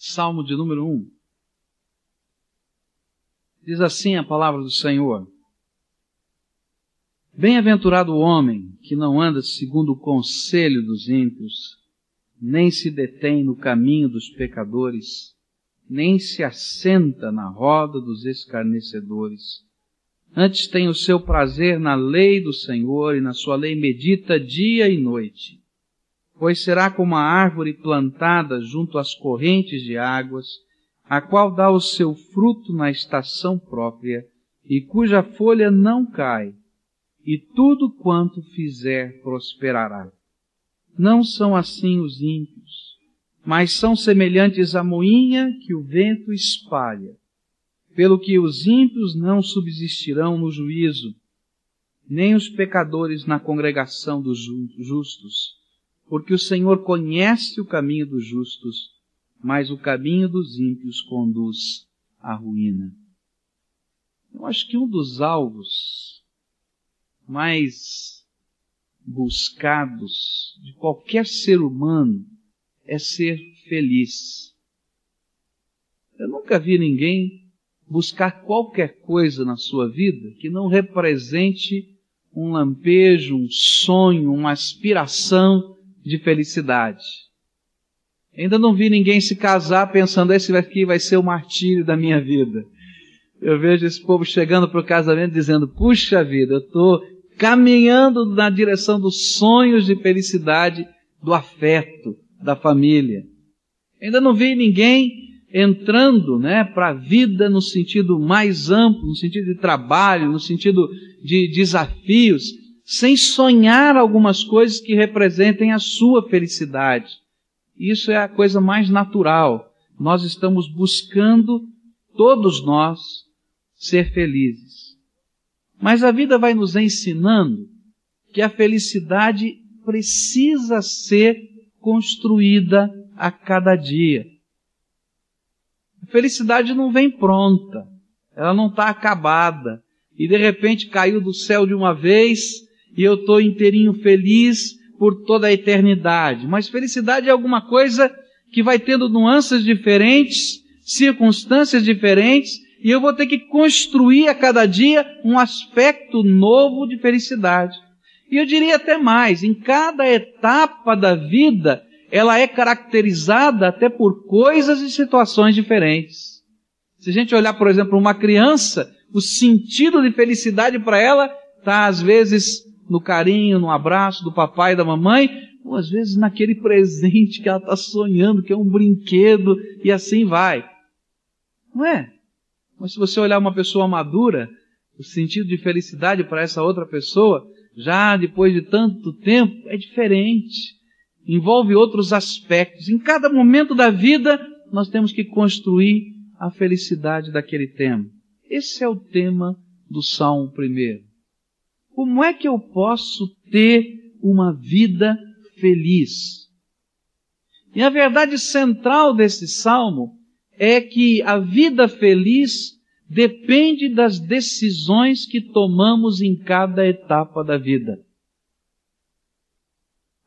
Salmo de número 1. Diz assim a palavra do Senhor: Bem-aventurado o homem que não anda segundo o conselho dos ímpios, nem se detém no caminho dos pecadores, nem se assenta na roda dos escarnecedores. Antes tem o seu prazer na lei do Senhor e na sua lei medita dia e noite. Pois será como a árvore plantada junto às correntes de águas, a qual dá o seu fruto na estação própria e cuja folha não cai, e tudo quanto fizer prosperará. Não são assim os ímpios, mas são semelhantes à moinha que o vento espalha. Pelo que os ímpios não subsistirão no juízo, nem os pecadores na congregação dos justos, porque o Senhor conhece o caminho dos justos, mas o caminho dos ímpios conduz à ruína. Eu acho que um dos alvos mais buscados de qualquer ser humano é ser feliz. Eu nunca vi ninguém buscar qualquer coisa na sua vida que não represente um lampejo, um sonho, uma aspiração de felicidade. Ainda não vi ninguém se casar pensando esse aqui vai ser o martírio da minha vida. Eu vejo esse povo chegando para o casamento dizendo: puxa vida, eu estou caminhando na direção dos sonhos de felicidade, do afeto, da família. Ainda não vi ninguém entrando né, para a vida no sentido mais amplo, no sentido de trabalho, no sentido de desafios, sem sonhar algumas coisas que representem a sua felicidade. Isso é a coisa mais natural. Nós estamos buscando, todos nós, ser felizes. Mas a vida vai nos ensinando que a felicidade precisa ser construída a cada dia. A felicidade não vem pronta, ela não está acabada. E de repente caiu do céu de uma vez e eu estou inteirinho feliz por toda a eternidade. Mas felicidade é alguma coisa que vai tendo nuances diferentes, circunstâncias diferentes, e eu vou ter que construir a cada dia um aspecto novo de felicidade. E eu diria até mais, em cada etapa da vida, ela é caracterizada até por coisas e situações diferentes. Se a gente olhar, por exemplo, uma criança, o sentido de felicidade para ela está às vezes no carinho, no abraço do papai e da mamãe, ou às vezes naquele presente que ela está sonhando, que é um brinquedo, e assim vai. Não é? Mas se você olhar uma pessoa madura, o sentido de felicidade para essa outra pessoa, já depois de tanto tempo, é diferente. Envolve outros aspectos. Em cada momento da vida, nós temos que construir a felicidade daquele tema. Esse é o tema do Salmo primeiro. Como é que eu posso ter uma vida feliz? E a verdade central desse salmo é que a vida feliz depende das decisões que tomamos em cada etapa da vida.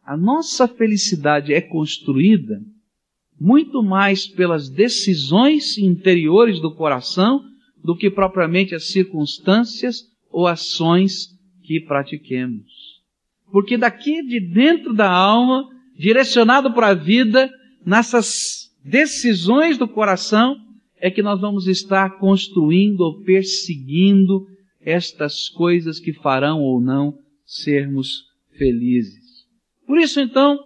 A nossa felicidade é construída muito mais pelas decisões interiores do coração do que propriamente as circunstâncias ou ações que pratiquemos. Porque daqui de dentro da alma, direcionado para a vida, nessas decisões do coração, é que nós vamos estar construindo ou perseguindo estas coisas que farão ou não sermos felizes. Por isso, então,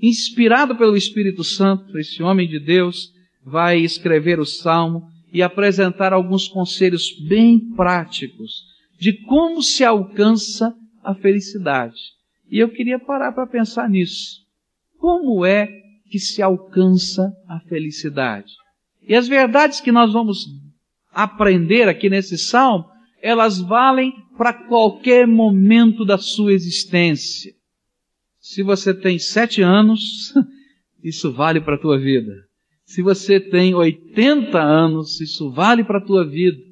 inspirado pelo Espírito Santo, esse homem de Deus vai escrever o salmo e apresentar alguns conselhos bem práticos de como se alcança a felicidade. E eu queria parar para pensar nisso. Como é que se alcança a felicidade. E as verdades que nós vamos aprender aqui nesse salmo, elas valem para qualquer momento da sua existência. Se você tem sete anos, isso vale para a tua vida. Se você tem 80 anos, isso vale para a tua vida.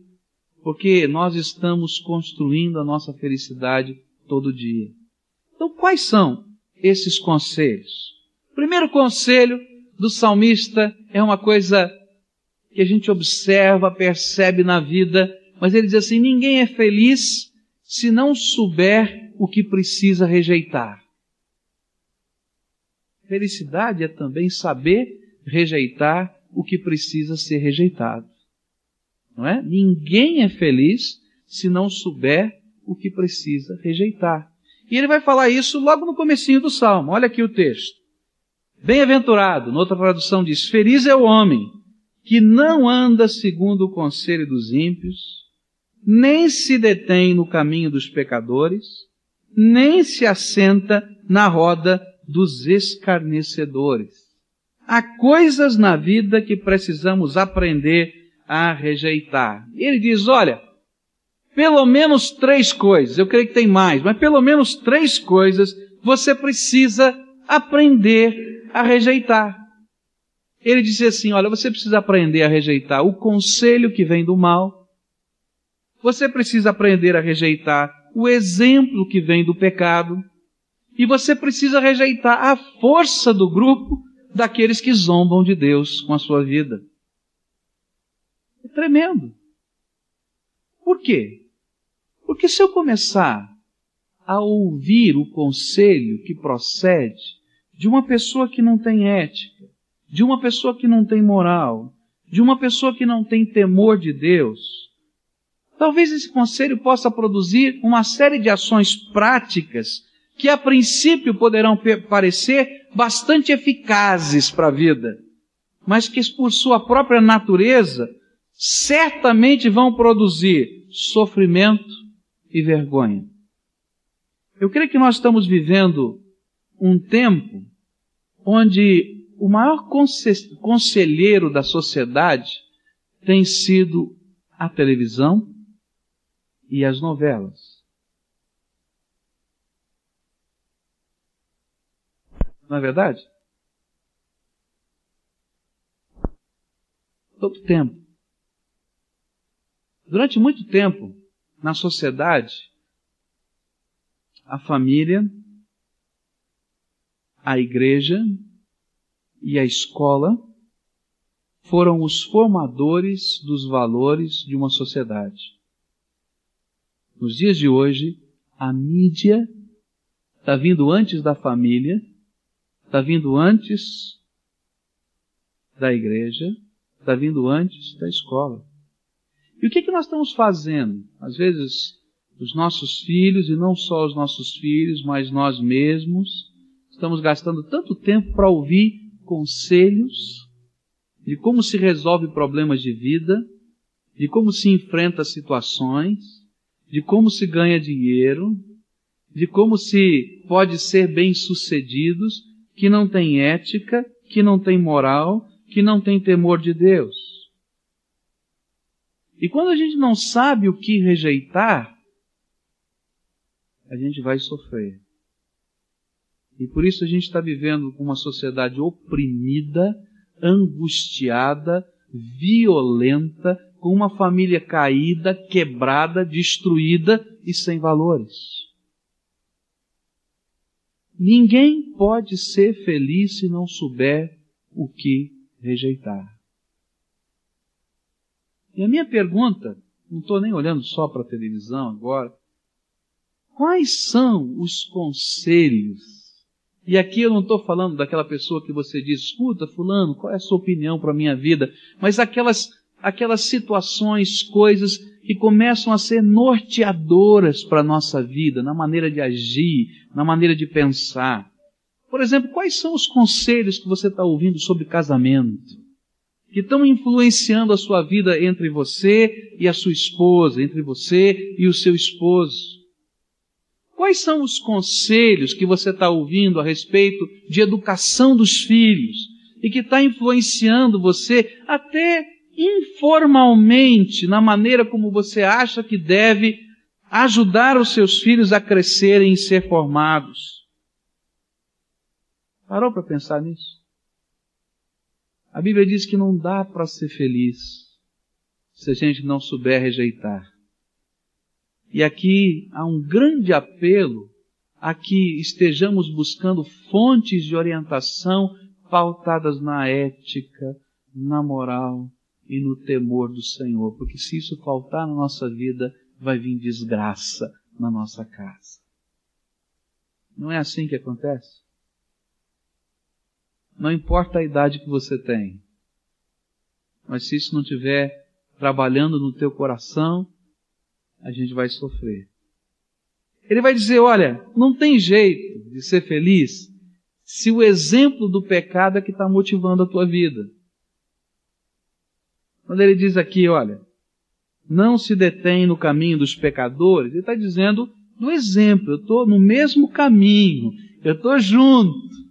Porque nós estamos construindo a nossa felicidade todo dia. Então, quais são esses conselhos? Primeiro conselho do salmista é uma coisa que a gente observa, percebe na vida, mas ele diz assim: ninguém é feliz se não souber o que precisa rejeitar. Felicidade é também saber rejeitar o que precisa ser rejeitado. Não é? Ninguém é feliz se não souber o que precisa rejeitar. E ele vai falar isso logo no comecinho do salmo. Olha aqui o texto. Bem-aventurado, noutra tradução diz: Feliz é o homem que não anda segundo o conselho dos ímpios, nem se detém no caminho dos pecadores, nem se assenta na roda dos escarnecedores. Há coisas na vida que precisamos aprender a rejeitar. Ele diz: olha, pelo menos três coisas, eu creio que tem mais, mas pelo menos três coisas você precisa aprender a rejeitar. Ele disse assim: olha, você precisa aprender a rejeitar o conselho que vem do mal, você precisa aprender a rejeitar o exemplo que vem do pecado, e você precisa rejeitar a força do grupo daqueles que zombam de Deus com a sua vida. Tremendo. Por quê? Porque se eu começar a ouvir o conselho que procede de uma pessoa que não tem ética, de uma pessoa que não tem moral, de uma pessoa que não tem temor de Deus, talvez esse conselho possa produzir uma série de ações práticas que a princípio poderão parecer bastante eficazes para a vida, mas que por sua própria natureza certamente vão produzir sofrimento e vergonha. Eu creio que nós estamos vivendo um tempo onde o maior conselheiro da sociedade tem sido a televisão e as novelas. Não é verdade? Todo tempo. Durante muito tempo, na sociedade, a família, a igreja e a escola foram os formadores dos valores de uma sociedade. Nos dias de hoje, a mídia está vindo antes da família está vindo antes da igreja, está vindo antes da escola. E o que, que nós estamos fazendo? Às vezes, os nossos filhos, e não só os nossos filhos, mas nós mesmos, estamos gastando tanto tempo para ouvir conselhos de como se resolve problemas de vida, de como se enfrenta situações, de como se ganha dinheiro, de como se pode ser bem sucedidos, que não tem ética, que não tem moral, que não tem temor de Deus. E quando a gente não sabe o que rejeitar, a gente vai sofrer. E por isso a gente está vivendo uma sociedade oprimida, angustiada, violenta, com uma família caída, quebrada, destruída e sem valores. Ninguém pode ser feliz se não souber o que rejeitar. E a minha pergunta, não estou nem olhando só para a televisão agora, quais são os conselhos? E aqui eu não estou falando daquela pessoa que você diz, escuta, fulano, qual é a sua opinião para a minha vida? Mas aquelas, aquelas situações, coisas que começam a ser norteadoras para a nossa vida, na maneira de agir, na maneira de pensar. Por exemplo, quais são os conselhos que você está ouvindo sobre casamento? Que estão influenciando a sua vida entre você e a sua esposa, entre você e o seu esposo? Quais são os conselhos que você está ouvindo a respeito de educação dos filhos e que está influenciando você até informalmente, na maneira como você acha que deve ajudar os seus filhos a crescerem e ser formados. Parou para pensar nisso? A Bíblia diz que não dá para ser feliz se a gente não souber rejeitar. E aqui há um grande apelo a que estejamos buscando fontes de orientação pautadas na ética, na moral e no temor do Senhor, porque se isso faltar na nossa vida, vai vir desgraça na nossa casa. Não é assim que acontece? Não importa a idade que você tem, mas se isso não estiver trabalhando no teu coração, a gente vai sofrer. Ele vai dizer: olha, não tem jeito de ser feliz se o exemplo do pecado é que está motivando a tua vida. Quando ele diz aqui, olha, não se detém no caminho dos pecadores, ele está dizendo do exemplo, eu estou no mesmo caminho, eu estou junto.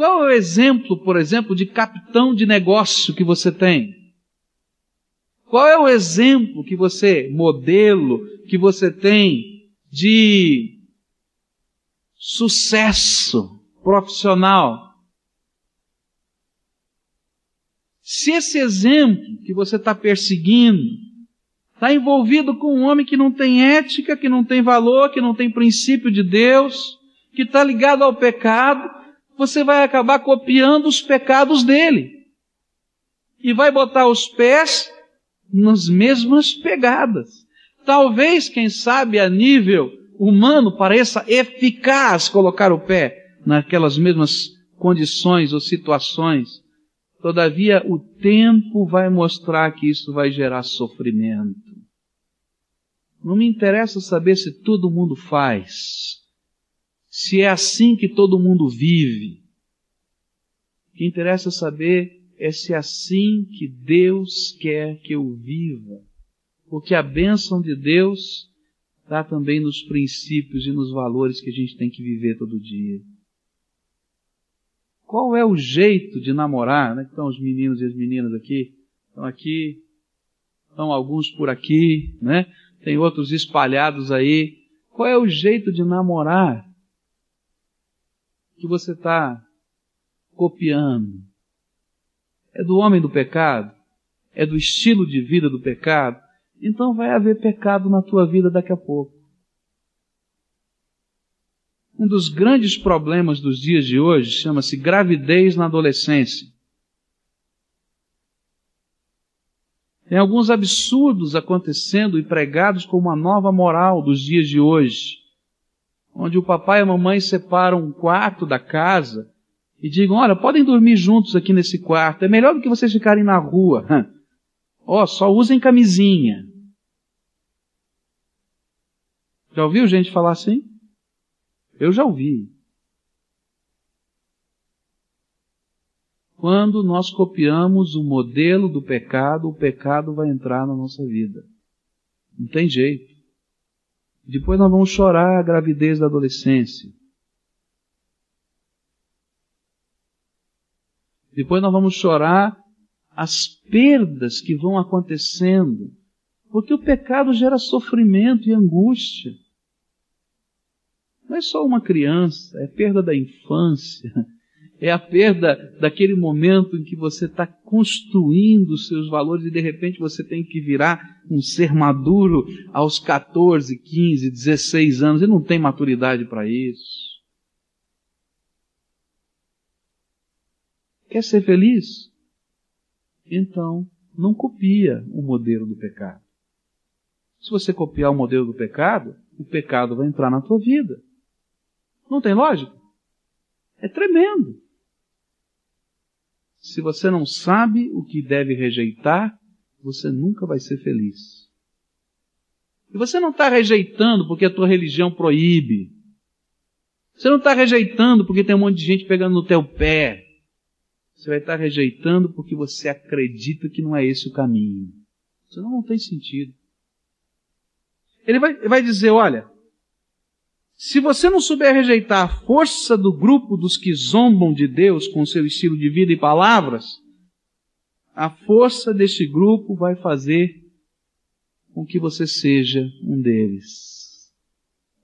Qual é o exemplo, por exemplo, de capitão de negócio que você tem? Qual é o exemplo que você, modelo, que você tem de sucesso profissional? Se esse exemplo que você está perseguindo está envolvido com um homem que não tem ética, que não tem valor, que não tem princípio de Deus, que está ligado ao pecado, você vai acabar copiando os pecados dele. E vai botar os pés nas mesmas pegadas. Talvez, quem sabe, a nível humano pareça eficaz colocar o pé naquelas mesmas condições ou situações Todavia, o tempo vai mostrar que isso vai gerar sofrimento. Não me interessa saber se todo mundo faz, se é assim que todo mundo vive. O que interessa saber é se é assim que Deus quer que eu viva. Porque a bênção de Deus está também nos princípios e nos valores que a gente tem que viver todo dia. Qual é o jeito de namorar? Né? Estão os meninos e as meninas aqui, estão aqui, estão alguns por aqui, né? Tem outros espalhados aí. Qual é o jeito de namorar que você está copiando? É do homem do pecado? É do estilo de vida do pecado? Então vai haver pecado na tua vida daqui a pouco. Um dos grandes problemas dos dias de hoje chama-se gravidez na adolescência. Tem alguns absurdos acontecendo e pregados como uma nova moral dos dias de hoje, onde o papai e a mamãe separam um quarto da casa e digam: olha, podem dormir juntos aqui nesse quarto, é melhor do que vocês ficarem na rua. Ó, oh, só usem camisinha. Já ouviu gente falar assim? Eu já ouvi. Quando nós copiamos o modelo do pecado, o pecado vai entrar na nossa vida. Não tem jeito. Depois nós vamos chorar a gravidez da adolescência. Depois nós vamos chorar as perdas que vão acontecendo. Porque o pecado gera sofrimento e angústia. Não é só uma criança, é perda da infância, é a perda daquele momento em que você está construindo os seus valores e de repente você tem que virar um ser maduro aos 14, 15, 16 anos e não tem maturidade para isso. Quer ser feliz? Então, não copia o modelo do pecado. Se você copiar o modelo do pecado, o pecado vai entrar na tua vida. Não tem lógica? É tremendo. Se você não sabe o que deve rejeitar, você nunca vai ser feliz. E você não está rejeitando porque a tua religião proíbe. Você não está rejeitando porque tem um monte de gente pegando no teu pé. Você vai estar tá rejeitando porque você acredita que não é esse o caminho. Senão não tem sentido. Ele vai, vai dizer, olha, se você não souber rejeitar a força do grupo dos que zombam de Deus com seu estilo de vida e palavras, a força deste grupo vai fazer com que você seja um deles.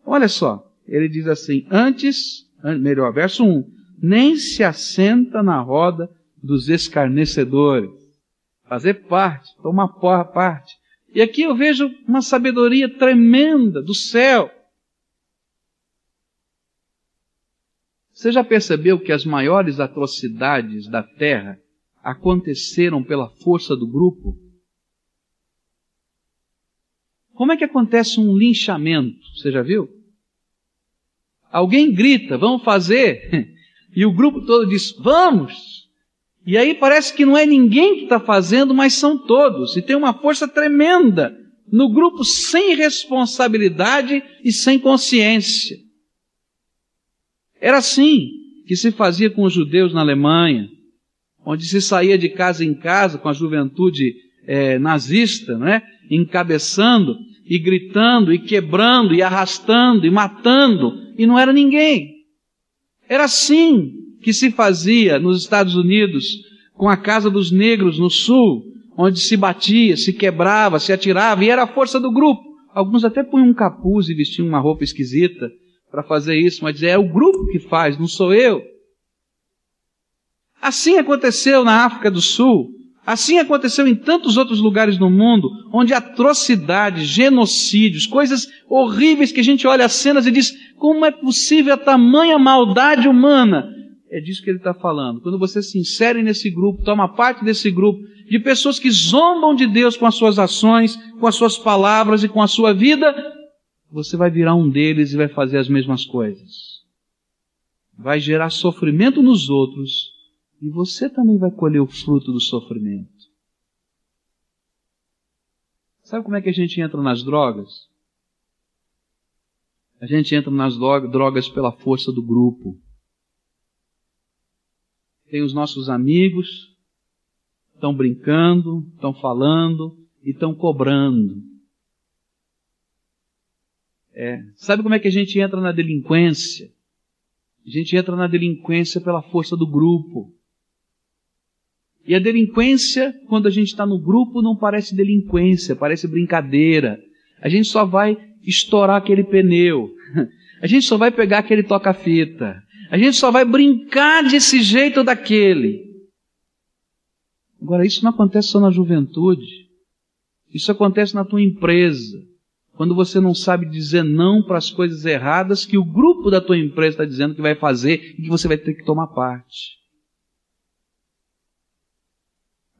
Olha só, ele diz assim: antes, melhor, verso 1: nem se assenta na roda dos escarnecedores. Fazer parte, tomar parte. E aqui eu vejo uma sabedoria tremenda do céu Você já percebeu que as maiores atrocidades da terra aconteceram pela força do grupo? Como é que acontece um linchamento? Você já viu? Alguém grita, vamos fazer, e o grupo todo diz, vamos! E aí parece que não é ninguém que está fazendo, mas são todos, e tem uma força tremenda no grupo sem responsabilidade e sem consciência. Era assim que se fazia com os judeus na Alemanha, onde se saía de casa em casa com a juventude é, nazista, né? encabeçando e gritando e quebrando e arrastando e matando, e não era ninguém. Era assim que se fazia nos Estados Unidos com a Casa dos Negros no Sul, onde se batia, se quebrava, se atirava, e era a força do grupo. Alguns até punham um capuz e vestiam uma roupa esquisita para fazer isso, mas é o grupo que faz, não sou eu. Assim aconteceu na África do Sul, assim aconteceu em tantos outros lugares no mundo, onde atrocidades, genocídios, coisas horríveis que a gente olha as cenas e diz: como é possível a tamanha maldade humana? É disso que ele está falando. Quando você se insere nesse grupo, toma parte desse grupo, de pessoas que zombam de Deus com as suas ações, com as suas palavras e com a sua vida, você vai virar um deles e vai fazer as mesmas coisas. Vai gerar sofrimento nos outros e você também vai colher o fruto do sofrimento. Sabe como é que a gente entra nas drogas? A gente entra nas drogas pela força do grupo. Tem os nossos amigos, estão brincando, estão falando e estão cobrando. É. Sabe como é que a gente entra na delinquência? A gente entra na delinquência pela força do grupo. E a delinquência, quando a gente está no grupo, não parece delinquência, parece brincadeira. A gente só vai estourar aquele pneu. A gente só vai pegar aquele toca-fita. A gente só vai brincar desse jeito ou daquele. Agora, isso não acontece só na juventude. Isso acontece na tua empresa quando você não sabe dizer não para as coisas erradas que o grupo da tua empresa está dizendo que vai fazer e que você vai ter que tomar parte.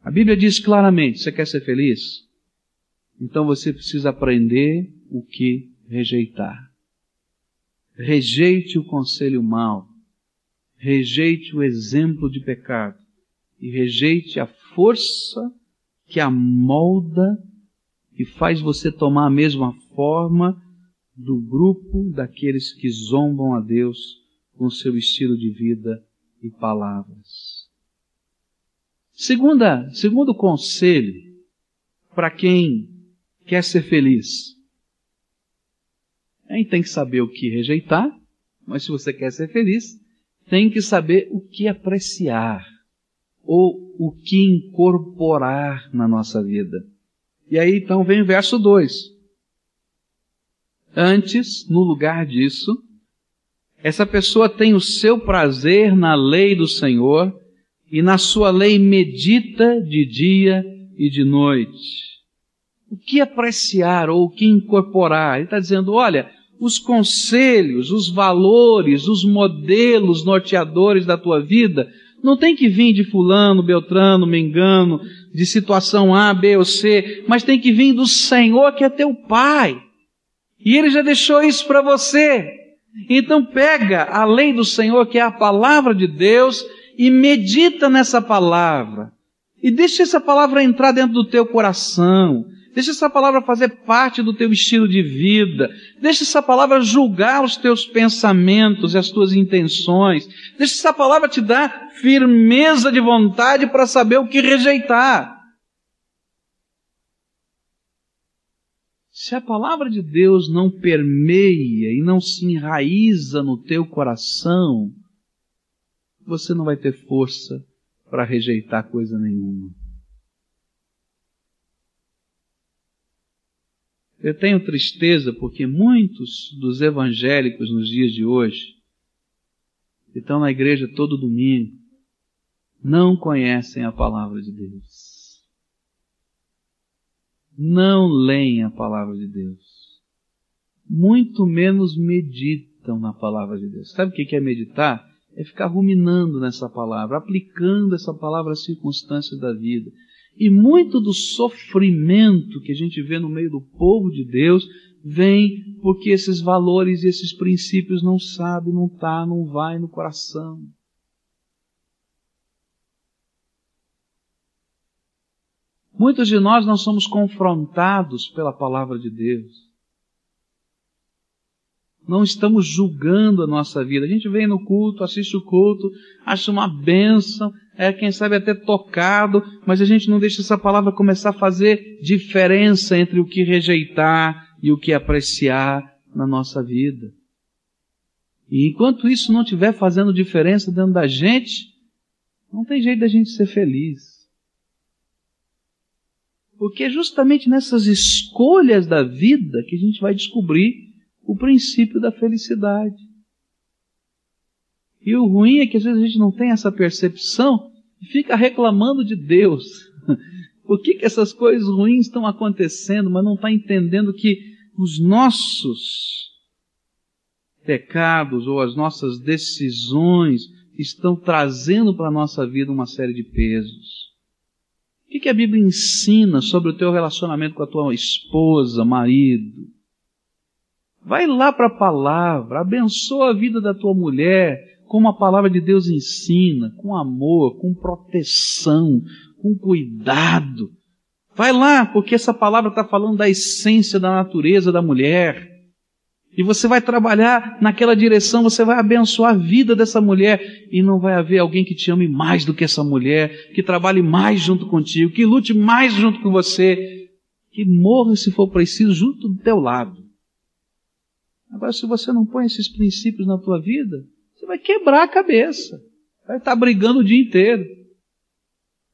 A Bíblia diz claramente: você quer ser feliz? Então você precisa aprender o que rejeitar. Rejeite o conselho mau, rejeite o exemplo de pecado e rejeite a força que amolda e faz você tomar a mesma forma do grupo daqueles que zombam a Deus com seu estilo de vida e palavras. Segunda, segundo conselho para quem quer ser feliz. A gente tem que saber o que rejeitar, mas se você quer ser feliz, tem que saber o que apreciar ou o que incorporar na nossa vida. E aí então vem o verso 2. Antes, no lugar disso, essa pessoa tem o seu prazer na lei do Senhor e na sua lei medita de dia e de noite. O que apreciar ou o que incorporar? Ele está dizendo: olha, os conselhos, os valores, os modelos norteadores da tua vida não tem que vir de fulano, beltrano, mengano, de situação A, B ou C, mas tem que vir do Senhor que é teu Pai. E Ele já deixou isso para você. Então pega a lei do Senhor, que é a palavra de Deus, e medita nessa palavra. E deixa essa palavra entrar dentro do teu coração. Deixa essa palavra fazer parte do teu estilo de vida. Deixa essa palavra julgar os teus pensamentos e as tuas intenções. Deixa essa palavra te dar firmeza de vontade para saber o que rejeitar. Se a palavra de Deus não permeia e não se enraiza no teu coração, você não vai ter força para rejeitar coisa nenhuma. Eu tenho tristeza porque muitos dos evangélicos nos dias de hoje, que estão na igreja todo domingo, não conhecem a palavra de Deus. Não leem a palavra de Deus. Muito menos meditam na palavra de Deus. Sabe o que é meditar? É ficar ruminando nessa palavra, aplicando essa palavra às circunstâncias da vida. E muito do sofrimento que a gente vê no meio do povo de Deus vem porque esses valores e esses princípios não sabe, não tá, não vai no coração. Muitos de nós não somos confrontados pela palavra de Deus não estamos julgando a nossa vida. A gente vem no culto, assiste o culto, acha uma bênção, é quem sabe até tocado, mas a gente não deixa essa palavra começar a fazer diferença entre o que rejeitar e o que apreciar na nossa vida. E enquanto isso não estiver fazendo diferença dentro da gente, não tem jeito da gente ser feliz. Porque é justamente nessas escolhas da vida que a gente vai descobrir o princípio da felicidade. E o ruim é que às vezes a gente não tem essa percepção e fica reclamando de Deus. Por que, que essas coisas ruins estão acontecendo, mas não está entendendo que os nossos pecados ou as nossas decisões estão trazendo para a nossa vida uma série de pesos. O que, que a Bíblia ensina sobre o teu relacionamento com a tua esposa, marido? Vai lá para a palavra, abençoa a vida da tua mulher, como a palavra de Deus ensina, com amor, com proteção, com cuidado. Vai lá, porque essa palavra está falando da essência da natureza da mulher. E você vai trabalhar naquela direção, você vai abençoar a vida dessa mulher. E não vai haver alguém que te ame mais do que essa mulher, que trabalhe mais junto contigo, que lute mais junto com você, que morra se for preciso junto do teu lado. Agora, se você não põe esses princípios na tua vida, você vai quebrar a cabeça. Vai estar brigando o dia inteiro.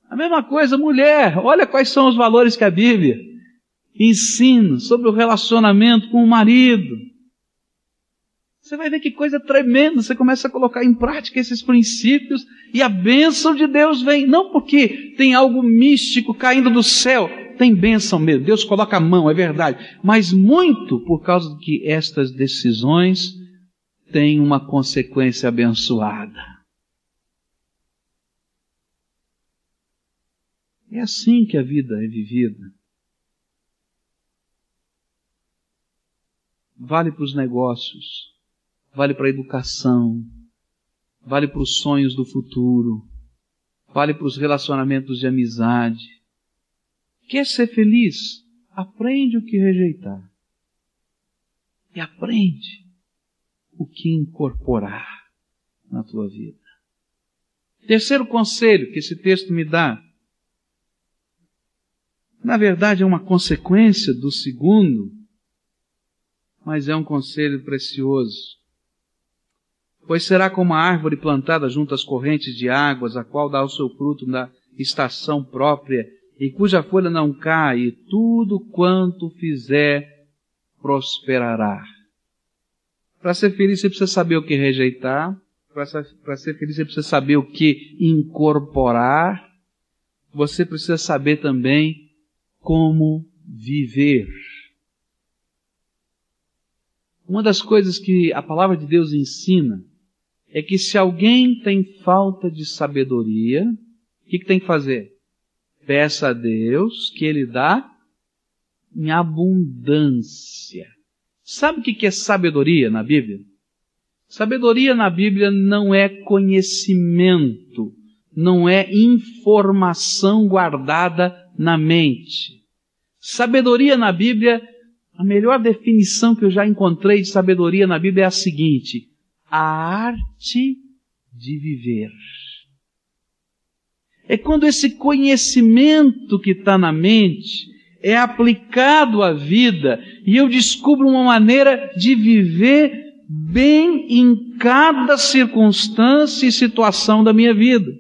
A mesma coisa, mulher, olha quais são os valores que a Bíblia ensina sobre o relacionamento com o marido. Você vai ver que coisa tremenda. Você começa a colocar em prática esses princípios e a bênção de Deus vem. Não porque tem algo místico caindo do céu, tem bênção mesmo, Deus coloca a mão, é verdade, mas muito por causa de que estas decisões têm uma consequência abençoada. É assim que a vida é vivida. Vale para os negócios, vale para a educação, vale para os sonhos do futuro, vale para os relacionamentos de amizade, Quer ser feliz? Aprende o que rejeitar. E aprende o que incorporar na tua vida. Terceiro conselho que esse texto me dá, na verdade é uma consequência do segundo, mas é um conselho precioso. Pois será como a árvore plantada junto às correntes de águas, a qual dá o seu fruto na estação própria e cuja folha não cai, tudo quanto fizer prosperará. Para ser feliz você precisa saber o que rejeitar, para ser feliz você precisa saber o que incorporar, você precisa saber também como viver. Uma das coisas que a palavra de Deus ensina é que se alguém tem falta de sabedoria, o que, que tem que fazer? Peça a Deus que Ele dá em abundância. Sabe o que é sabedoria na Bíblia? Sabedoria na Bíblia não é conhecimento, não é informação guardada na mente. Sabedoria na Bíblia, a melhor definição que eu já encontrei de sabedoria na Bíblia é a seguinte: a arte de viver é quando esse conhecimento que está na mente é aplicado à vida e eu descubro uma maneira de viver bem em cada circunstância e situação da minha vida.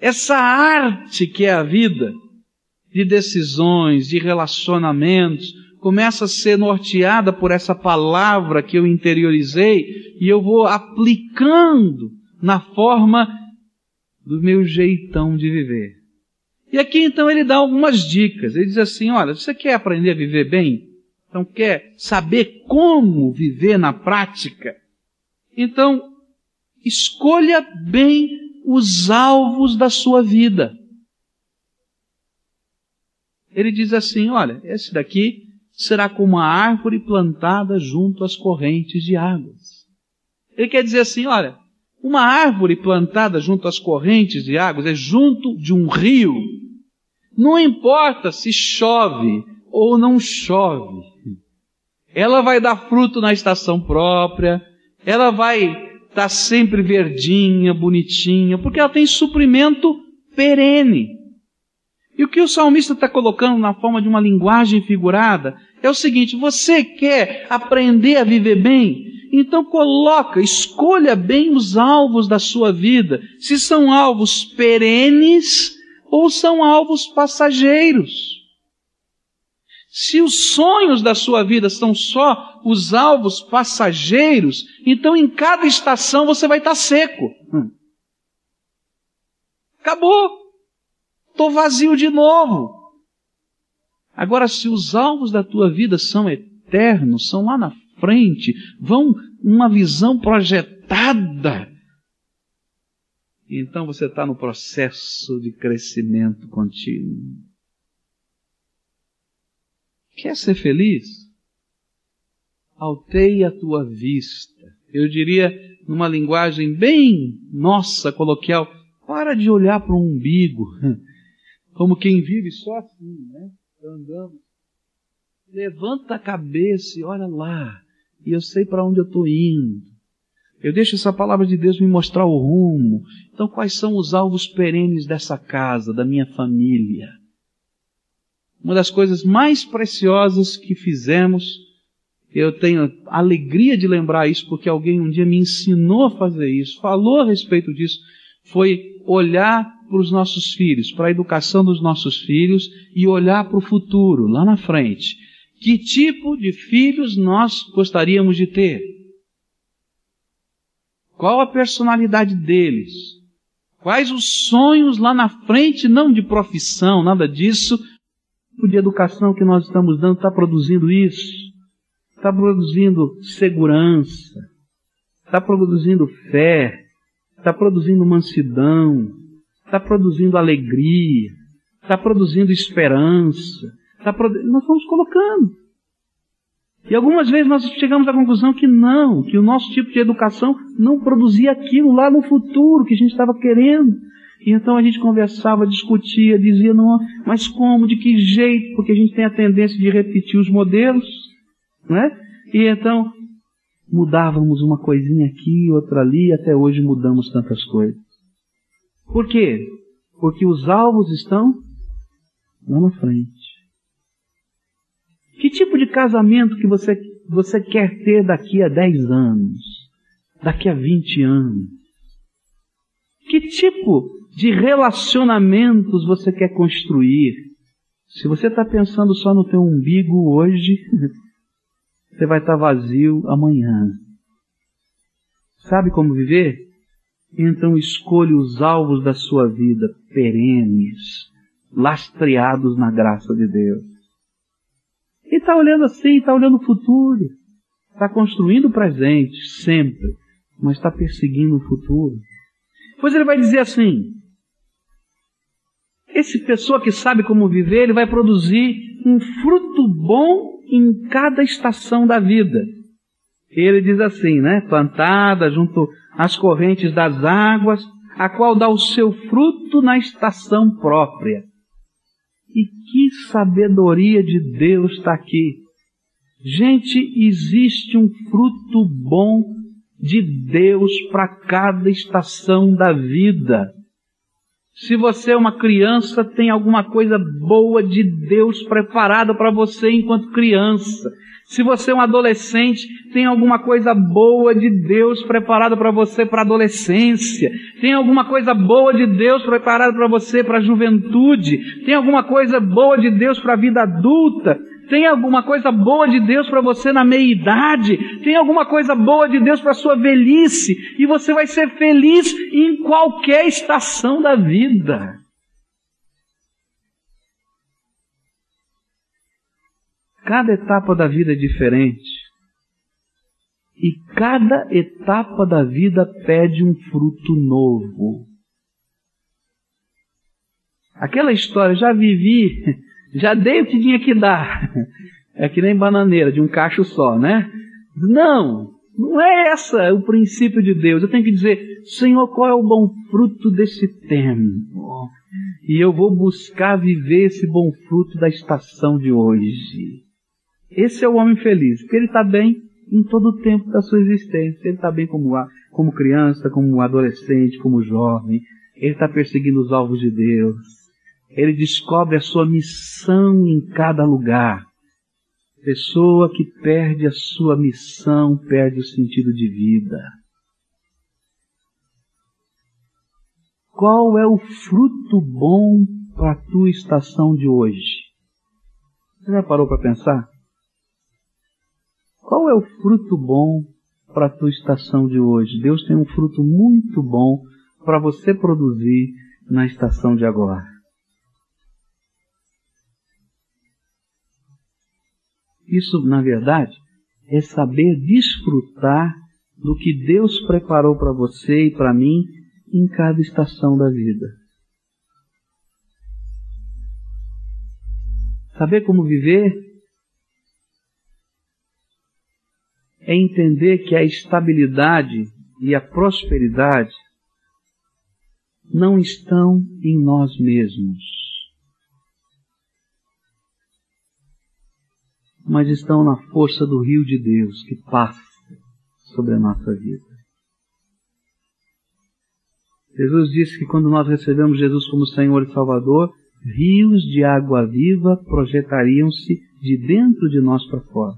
Essa arte que é a vida, de decisões, de relacionamentos, começa a ser norteada por essa palavra que eu interiorizei e eu vou aplicando na forma do meu jeitão de viver. E aqui então ele dá algumas dicas. Ele diz assim: olha, você quer aprender a viver bem? Então quer saber como viver na prática? Então, Escolha bem os alvos da sua vida. Ele diz assim: olha, esse daqui será como uma árvore plantada junto às correntes de águas. Ele quer dizer assim: olha, uma árvore plantada junto às correntes de águas é junto de um rio. Não importa se chove ou não chove. Ela vai dar fruto na estação própria, ela vai estar tá sempre verdinha, bonitinha, porque ela tem suprimento perene. E o que o salmista está colocando na forma de uma linguagem figurada é o seguinte: você quer aprender a viver bem? Então coloca, escolha bem os alvos da sua vida, se são alvos perenes ou são alvos passageiros. Se os sonhos da sua vida são só os alvos passageiros, então em cada estação você vai estar seco. Hum. Acabou. Estou vazio de novo. Agora, se os alvos da tua vida são eternos, são lá na frente, vão uma visão projetada, então você está no processo de crescimento contínuo. Quer ser feliz? Alteie a tua vista. Eu diria, numa linguagem bem nossa, coloquial, para de olhar para o umbigo, como quem vive só assim, né? Andando. Levanta a cabeça e olha lá. E eu sei para onde eu estou indo. Eu deixo essa palavra de Deus me mostrar o rumo. Então, quais são os alvos perenes dessa casa, da minha família? uma das coisas mais preciosas que fizemos. Eu tenho alegria de lembrar isso porque alguém um dia me ensinou a fazer isso, falou a respeito disso. Foi olhar para os nossos filhos, para a educação dos nossos filhos e olhar para o futuro, lá na frente. Que tipo de filhos nós gostaríamos de ter? Qual a personalidade deles? Quais os sonhos lá na frente, não de profissão, nada disso, tipo de educação que nós estamos dando está produzindo isso? Está produzindo segurança, está produzindo fé, está produzindo mansidão, está produzindo alegria, está produzindo esperança. Tá produ... Nós vamos colocando. E algumas vezes nós chegamos à conclusão que não, que o nosso tipo de educação não produzia aquilo lá no futuro que a gente estava querendo. E então a gente conversava, discutia, dizia, não, mas como, de que jeito? Porque a gente tem a tendência de repetir os modelos, né? E então mudávamos uma coisinha aqui, outra ali, e até hoje mudamos tantas coisas. Por quê? Porque os alvos estão lá na frente. Que tipo de casamento que você, você quer ter daqui a 10 anos? Daqui a 20 anos? Que tipo de relacionamentos você quer construir. Se você está pensando só no teu umbigo hoje, você vai estar tá vazio amanhã. Sabe como viver? Então escolha os alvos da sua vida perenes, lastreados na graça de Deus. E está olhando assim, está olhando o futuro. Está construindo o presente, sempre, mas está perseguindo o futuro. Pois ele vai dizer assim: esse pessoa que sabe como viver, ele vai produzir um fruto bom em cada estação da vida. Ele diz assim, né? Plantada junto às correntes das águas, a qual dá o seu fruto na estação própria. E que sabedoria de Deus está aqui. Gente, existe um fruto bom de Deus para cada estação da vida. Se você é uma criança, tem alguma coisa boa de Deus preparada para você enquanto criança. Se você é um adolescente, tem alguma coisa boa de Deus preparada para você para a adolescência. Tem alguma coisa boa de Deus preparada para você para a juventude. Tem alguma coisa boa de Deus para a vida adulta. Tem alguma coisa boa de Deus para você na meia-idade? Tem alguma coisa boa de Deus para sua velhice? E você vai ser feliz em qualquer estação da vida. Cada etapa da vida é diferente. E cada etapa da vida pede um fruto novo. Aquela história, já vivi, já dei o que tinha que dar. É que nem bananeira, de um cacho só, né? Não, não é essa o princípio de Deus. Eu tenho que dizer, Senhor, qual é o bom fruto desse tempo? E eu vou buscar viver esse bom fruto da estação de hoje. Esse é o homem feliz, porque ele está bem em todo o tempo da sua existência. Ele está bem como, como criança, como adolescente, como jovem. Ele está perseguindo os alvos de Deus. Ele descobre a sua missão em cada lugar. Pessoa que perde a sua missão, perde o sentido de vida. Qual é o fruto bom para a tua estação de hoje? Você já parou para pensar? Qual é o fruto bom para a tua estação de hoje? Deus tem um fruto muito bom para você produzir na estação de agora. Isso, na verdade, é saber desfrutar do que Deus preparou para você e para mim em cada estação da vida. Saber como viver é entender que a estabilidade e a prosperidade não estão em nós mesmos. Mas estão na força do rio de Deus que passa sobre a nossa vida. Jesus disse que quando nós recebemos Jesus como Senhor e Salvador, rios de água viva projetariam-se de dentro de nós para fora.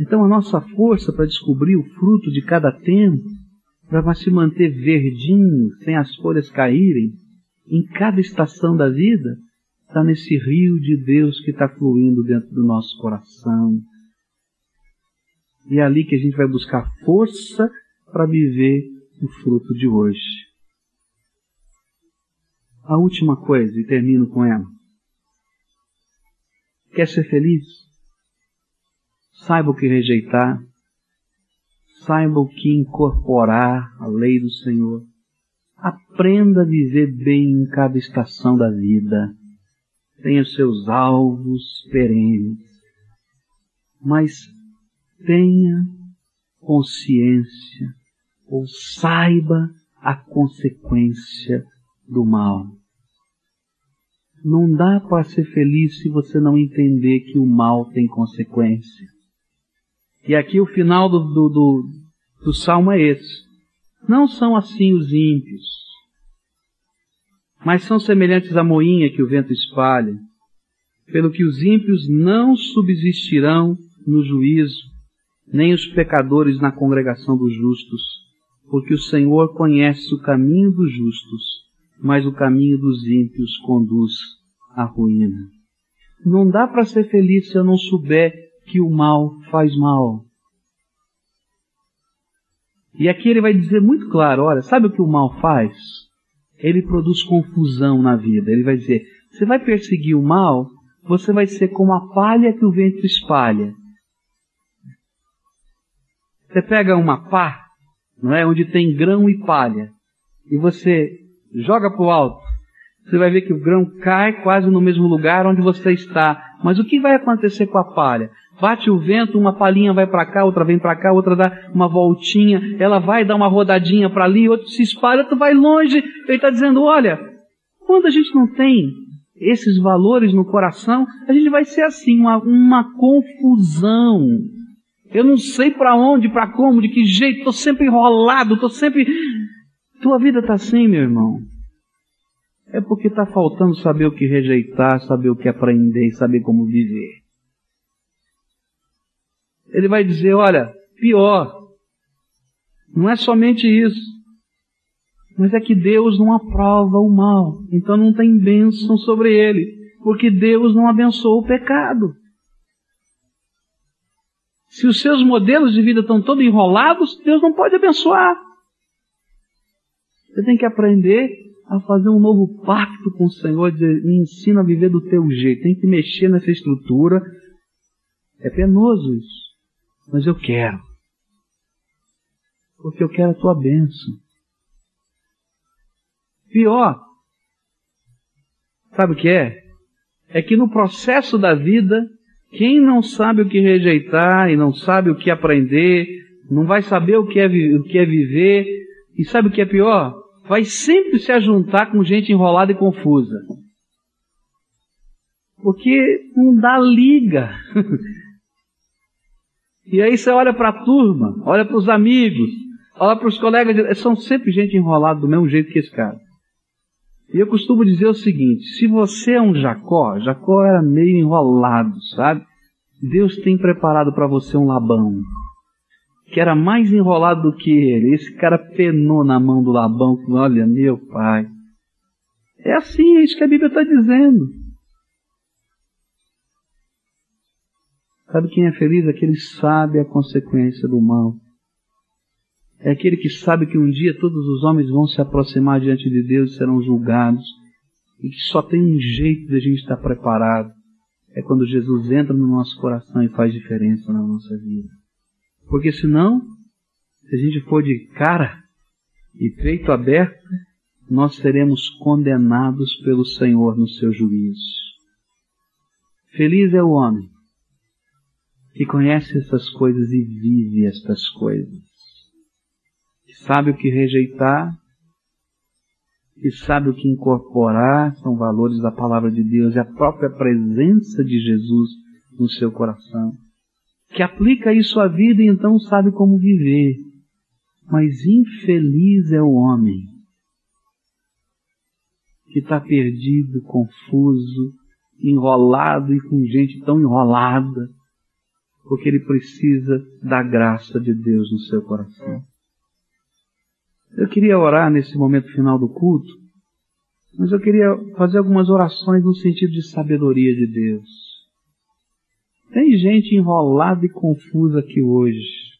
Então a nossa força para descobrir o fruto de cada tempo, para se manter verdinho, sem as folhas caírem, em cada estação da vida, está nesse rio de Deus que está fluindo dentro do nosso coração. E é ali que a gente vai buscar força para viver o fruto de hoje. A última coisa, e termino com ela. Quer ser feliz? Saiba o que rejeitar. Saiba o que incorporar à lei do Senhor. Aprenda a viver bem em cada estação da vida tem os seus alvos perenes, mas tenha consciência ou saiba a consequência do mal. Não dá para ser feliz se você não entender que o mal tem consequência. E aqui o final do, do, do, do salmo é esse. Não são assim os ímpios mas são semelhantes à moinha que o vento espalha, pelo que os ímpios não subsistirão no juízo, nem os pecadores na congregação dos justos, porque o Senhor conhece o caminho dos justos, mas o caminho dos ímpios conduz à ruína. Não dá para ser feliz se eu não souber que o mal faz mal. E aqui ele vai dizer muito claro: olha, sabe o que o mal faz? Ele produz confusão na vida. Ele vai dizer: você vai perseguir o mal, você vai ser como a palha que o vento espalha. Você pega uma pá, não é, onde tem grão e palha, e você joga para o alto. Você vai ver que o grão cai quase no mesmo lugar onde você está. Mas o que vai acontecer com a palha? Bate o vento, uma palhinha vai para cá, outra vem para cá, outra dá uma voltinha, ela vai dar uma rodadinha para ali, outro se espalha, tu vai longe. Ele está dizendo: olha, quando a gente não tem esses valores no coração, a gente vai ser assim, uma, uma confusão. Eu não sei para onde, para como, de que jeito, estou sempre enrolado, estou sempre. Tua vida está assim, meu irmão. É porque está faltando saber o que rejeitar, saber o que aprender e saber como viver ele vai dizer: olha, pior, não é somente isso, mas é que Deus não aprova o mal, então não tem bênção sobre ele, porque Deus não abençoou o pecado. Se os seus modelos de vida estão todos enrolados, Deus não pode abençoar. Você tem que aprender a fazer um novo pacto com o Senhor, dizer, me ensina a viver do teu jeito, tem que mexer nessa estrutura. É penoso isso mas eu quero. porque eu quero a tua bênção. Pior, sabe o que é? É que no processo da vida, quem não sabe o que rejeitar e não sabe o que aprender, não vai saber o que é, o que é viver, e sabe o que é pior? Vai sempre se ajuntar com gente enrolada e confusa. Porque não dá liga. e aí você olha para a turma, olha para os amigos, olha para os colegas, são sempre gente enrolada do mesmo jeito que esse cara. E eu costumo dizer o seguinte: se você é um Jacó, Jacó era meio enrolado, sabe? Deus tem preparado para você um Labão, que era mais enrolado do que ele. Esse cara penou na mão do Labão, olha, meu pai. É assim, é isso que a Bíblia está dizendo. Sabe quem é feliz? Aquele que sabe a consequência do mal. É aquele que sabe que um dia todos os homens vão se aproximar diante de Deus e serão julgados. E que só tem um jeito de a gente estar preparado. É quando Jesus entra no nosso coração e faz diferença na nossa vida. Porque senão, se a gente for de cara e peito aberto, nós seremos condenados pelo Senhor no seu juízo. Feliz é o homem que conhece essas coisas e vive estas coisas que sabe o que rejeitar, que sabe o que incorporar, são valores da palavra de Deus e a própria presença de Jesus no seu coração, que aplica isso à vida e então sabe como viver. Mas infeliz é o homem que está perdido, confuso, enrolado e com gente tão enrolada, porque ele precisa da graça de Deus no seu coração. Eu queria orar nesse momento final do culto, mas eu queria fazer algumas orações no sentido de sabedoria de Deus. Tem gente enrolada e confusa aqui hoje.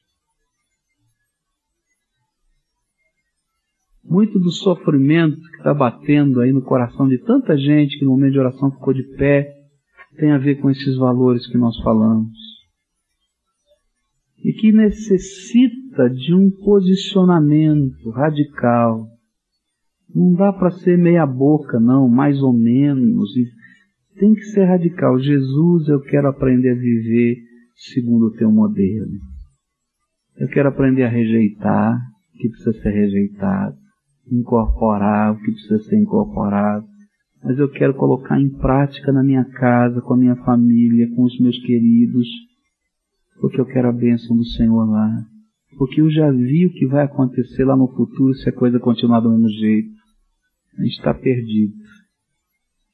Muito do sofrimento que está batendo aí no coração de tanta gente que no momento de oração ficou de pé tem a ver com esses valores que nós falamos e que necessita de um posicionamento radical. Não dá para ser meia boca, não, mais ou menos. Tem que ser radical. Jesus, eu quero aprender a viver segundo o teu modelo. Eu quero aprender a rejeitar o que precisa ser rejeitado, incorporar o que precisa ser incorporado. Mas eu quero colocar em prática na minha casa, com a minha família, com os meus queridos, porque eu quero a bênção do Senhor lá. Porque eu já vi o que vai acontecer lá no futuro se a coisa continuar do mesmo jeito. A gente está perdido.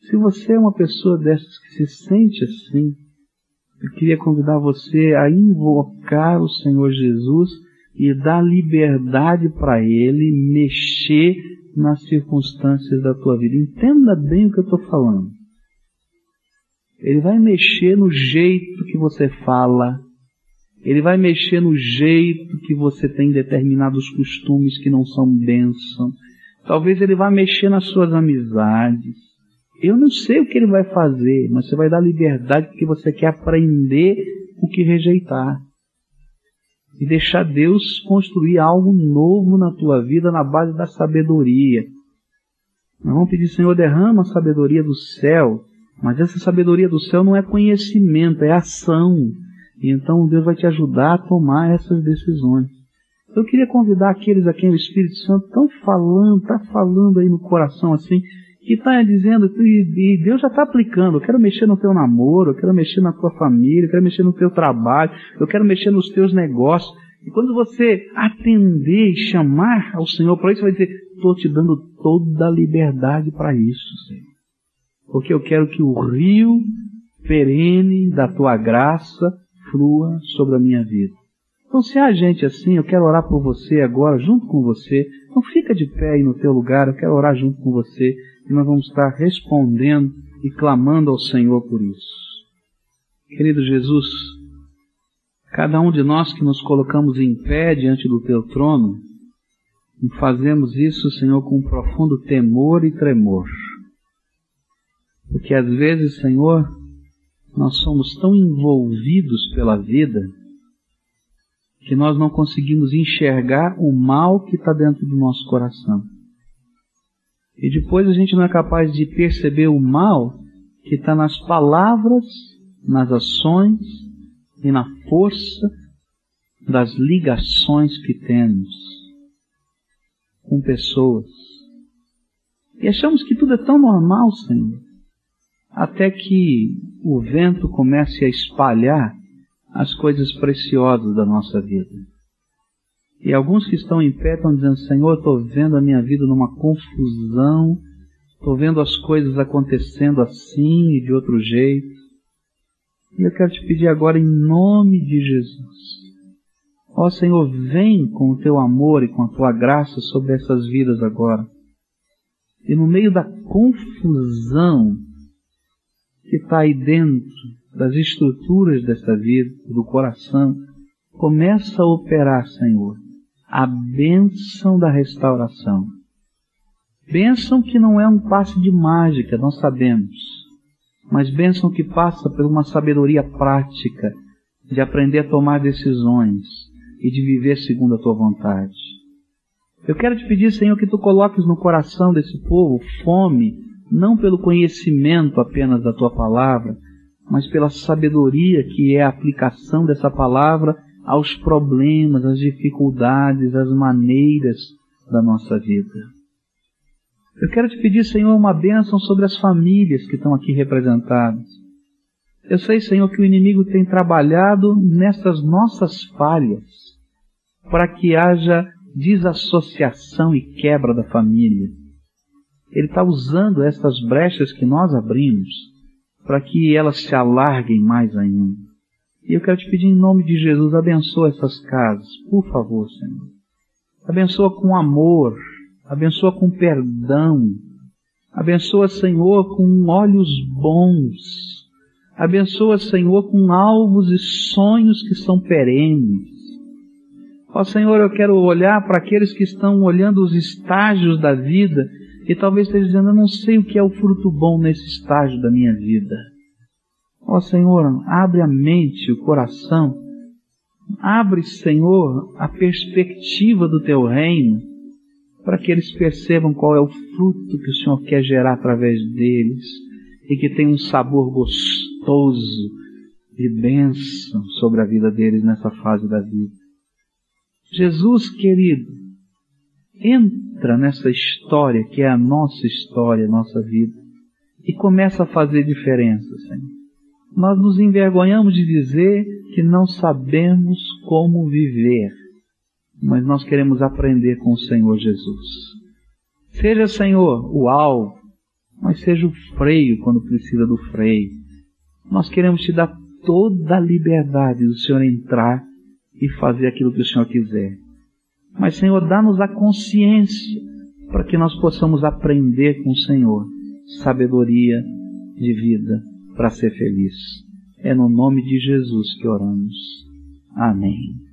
Se você é uma pessoa dessas que se sente assim, eu queria convidar você a invocar o Senhor Jesus e dar liberdade para Ele mexer nas circunstâncias da tua vida. Entenda bem o que eu estou falando. Ele vai mexer no jeito que você fala, ele vai mexer no jeito que você tem determinados costumes que não são bênção. Talvez ele vá mexer nas suas amizades. Eu não sei o que ele vai fazer, mas você vai dar liberdade porque você quer aprender o que rejeitar. E deixar Deus construir algo novo na tua vida na base da sabedoria. Nós vamos pedir, Senhor, derrama a sabedoria do céu. Mas essa sabedoria do céu não é conhecimento, é ação. E então Deus vai te ajudar a tomar essas decisões. Eu queria convidar aqueles a quem o Espírito Santo estão falando, está falando aí no coração assim, que está dizendo, e Deus já está aplicando, eu quero mexer no teu namoro, eu quero mexer na tua família, eu quero mexer no teu trabalho, eu quero mexer nos teus negócios. E quando você atender e chamar ao Senhor para isso, vai dizer, estou te dando toda a liberdade para isso, Senhor. Porque eu quero que o rio perene da tua graça flua sobre a minha vida. Então, se há gente assim, eu quero orar por você agora, junto com você. Não fica de pé aí no teu lugar, eu quero orar junto com você. E nós vamos estar respondendo e clamando ao Senhor por isso. Querido Jesus, cada um de nós que nos colocamos em pé diante do teu trono, fazemos isso, Senhor, com um profundo temor e tremor. Porque às vezes, Senhor, nós somos tão envolvidos pela vida que nós não conseguimos enxergar o mal que está dentro do nosso coração. E depois a gente não é capaz de perceber o mal que está nas palavras, nas ações e na força das ligações que temos com pessoas. E achamos que tudo é tão normal, Senhor, até que o vento comece a espalhar as coisas preciosas da nossa vida. E alguns que estão em pé estão dizendo: Senhor, estou vendo a minha vida numa confusão, estou vendo as coisas acontecendo assim e de outro jeito. E eu quero te pedir agora, em nome de Jesus, ó Senhor, vem com o teu amor e com a tua graça sobre essas vidas agora. E no meio da confusão que está aí dentro, das estruturas dessa vida, do coração, começa a operar, Senhor, a bênção da restauração. Bênção que não é um passe de mágica, nós sabemos, mas bênção que passa por uma sabedoria prática de aprender a tomar decisões e de viver segundo a tua vontade. Eu quero te pedir, Senhor, que tu coloques no coração desse povo fome, não pelo conhecimento apenas da tua palavra, mas pela sabedoria que é a aplicação dessa palavra aos problemas, às dificuldades, às maneiras da nossa vida. Eu quero te pedir, Senhor, uma bênção sobre as famílias que estão aqui representadas. Eu sei, Senhor, que o inimigo tem trabalhado nessas nossas falhas para que haja desassociação e quebra da família. Ele está usando essas brechas que nós abrimos para que elas se alarguem mais ainda. E eu quero te pedir em nome de Jesus, abençoa essas casas, por favor, Senhor. Abençoa com amor, abençoa com perdão, abençoa, Senhor, com olhos bons, abençoa, Senhor, com alvos e sonhos que são perenes. Ó Senhor, eu quero olhar para aqueles que estão olhando os estágios da vida e talvez esteja dizendo, eu não sei o que é o fruto bom nesse estágio da minha vida. Ó Senhor, abre a mente, o coração. Abre, Senhor, a perspectiva do Teu reino, para que eles percebam qual é o fruto que o Senhor quer gerar através deles e que tem um sabor gostoso de bênção sobre a vida deles nessa fase da vida. Jesus querido, entra nessa história que é a nossa história, a nossa vida, e começa a fazer diferença, Senhor. Nós nos envergonhamos de dizer que não sabemos como viver, mas nós queremos aprender com o Senhor Jesus. Seja, Senhor, o alvo, mas seja o freio quando precisa do freio. Nós queremos te dar toda a liberdade do Senhor entrar e fazer aquilo que o Senhor quiser. Mas, Senhor, dá-nos a consciência para que nós possamos aprender com o Senhor sabedoria de vida para ser feliz. É no nome de Jesus que oramos. Amém.